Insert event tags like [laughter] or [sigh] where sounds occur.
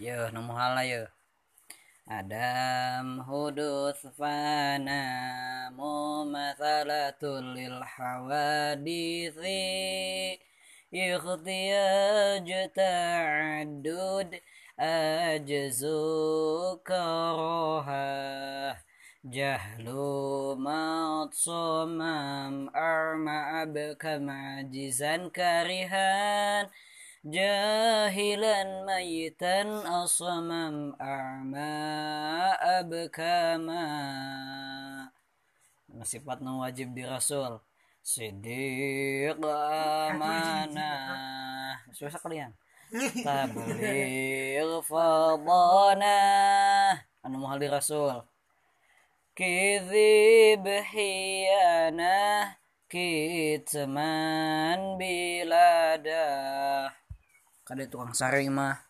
ya nomor hala ya Adam hudus fana mumathalatul lil hawadisi ikhtiyaj ta'addud ajzu karoha jahlu matsumam arma abkam ajizan karihan jahilan mayitan asamam a'ma abkama. Sifat yang wajib di rasul. Sidiq amanah. Susah kalian [laughs] tabligh fadana anu mahal di rasul. Kizib hiyana kitman biladah kada tukang sari mah